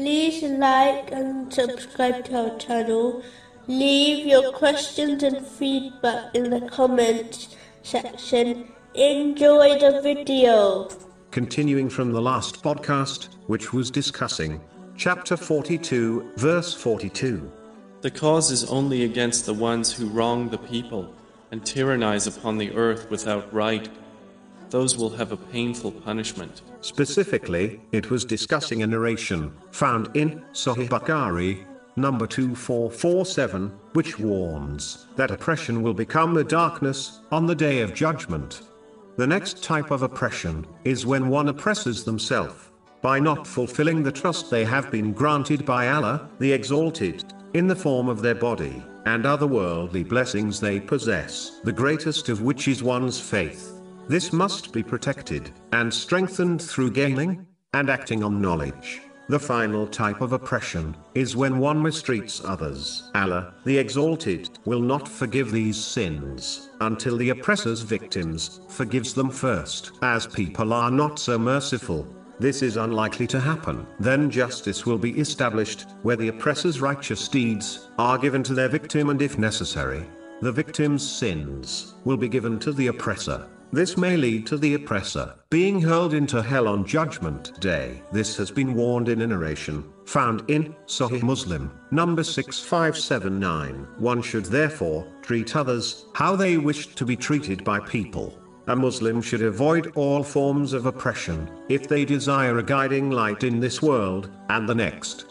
like and subscribe to our channel. Leave your questions and feedback in the comments section. Enjoy the video. Continuing from the last podcast, which was discussing chapter 42, verse 42. The cause is only against the ones who wrong the people and tyrannize upon the earth without right. Those will have a painful punishment. Specifically, it was discussing a narration found in Sahih Bukhari, number 2447, which warns that oppression will become a darkness on the day of judgment. The next type of oppression is when one oppresses themselves by not fulfilling the trust they have been granted by Allah, the Exalted, in the form of their body and other worldly blessings they possess, the greatest of which is one's faith. This must be protected and strengthened through gaining and acting on knowledge. The final type of oppression is when one mistreats others. Allah, the Exalted, will not forgive these sins until the oppressor's victims forgives them first. As people are not so merciful, this is unlikely to happen. Then justice will be established, where the oppressor's righteous deeds are given to their victim and if necessary, the victim's sins will be given to the oppressor. This may lead to the oppressor being hurled into hell on Judgment Day. This has been warned in a narration found in Sahih Muslim, number 6579. One should therefore treat others how they wish to be treated by people. A Muslim should avoid all forms of oppression if they desire a guiding light in this world and the next.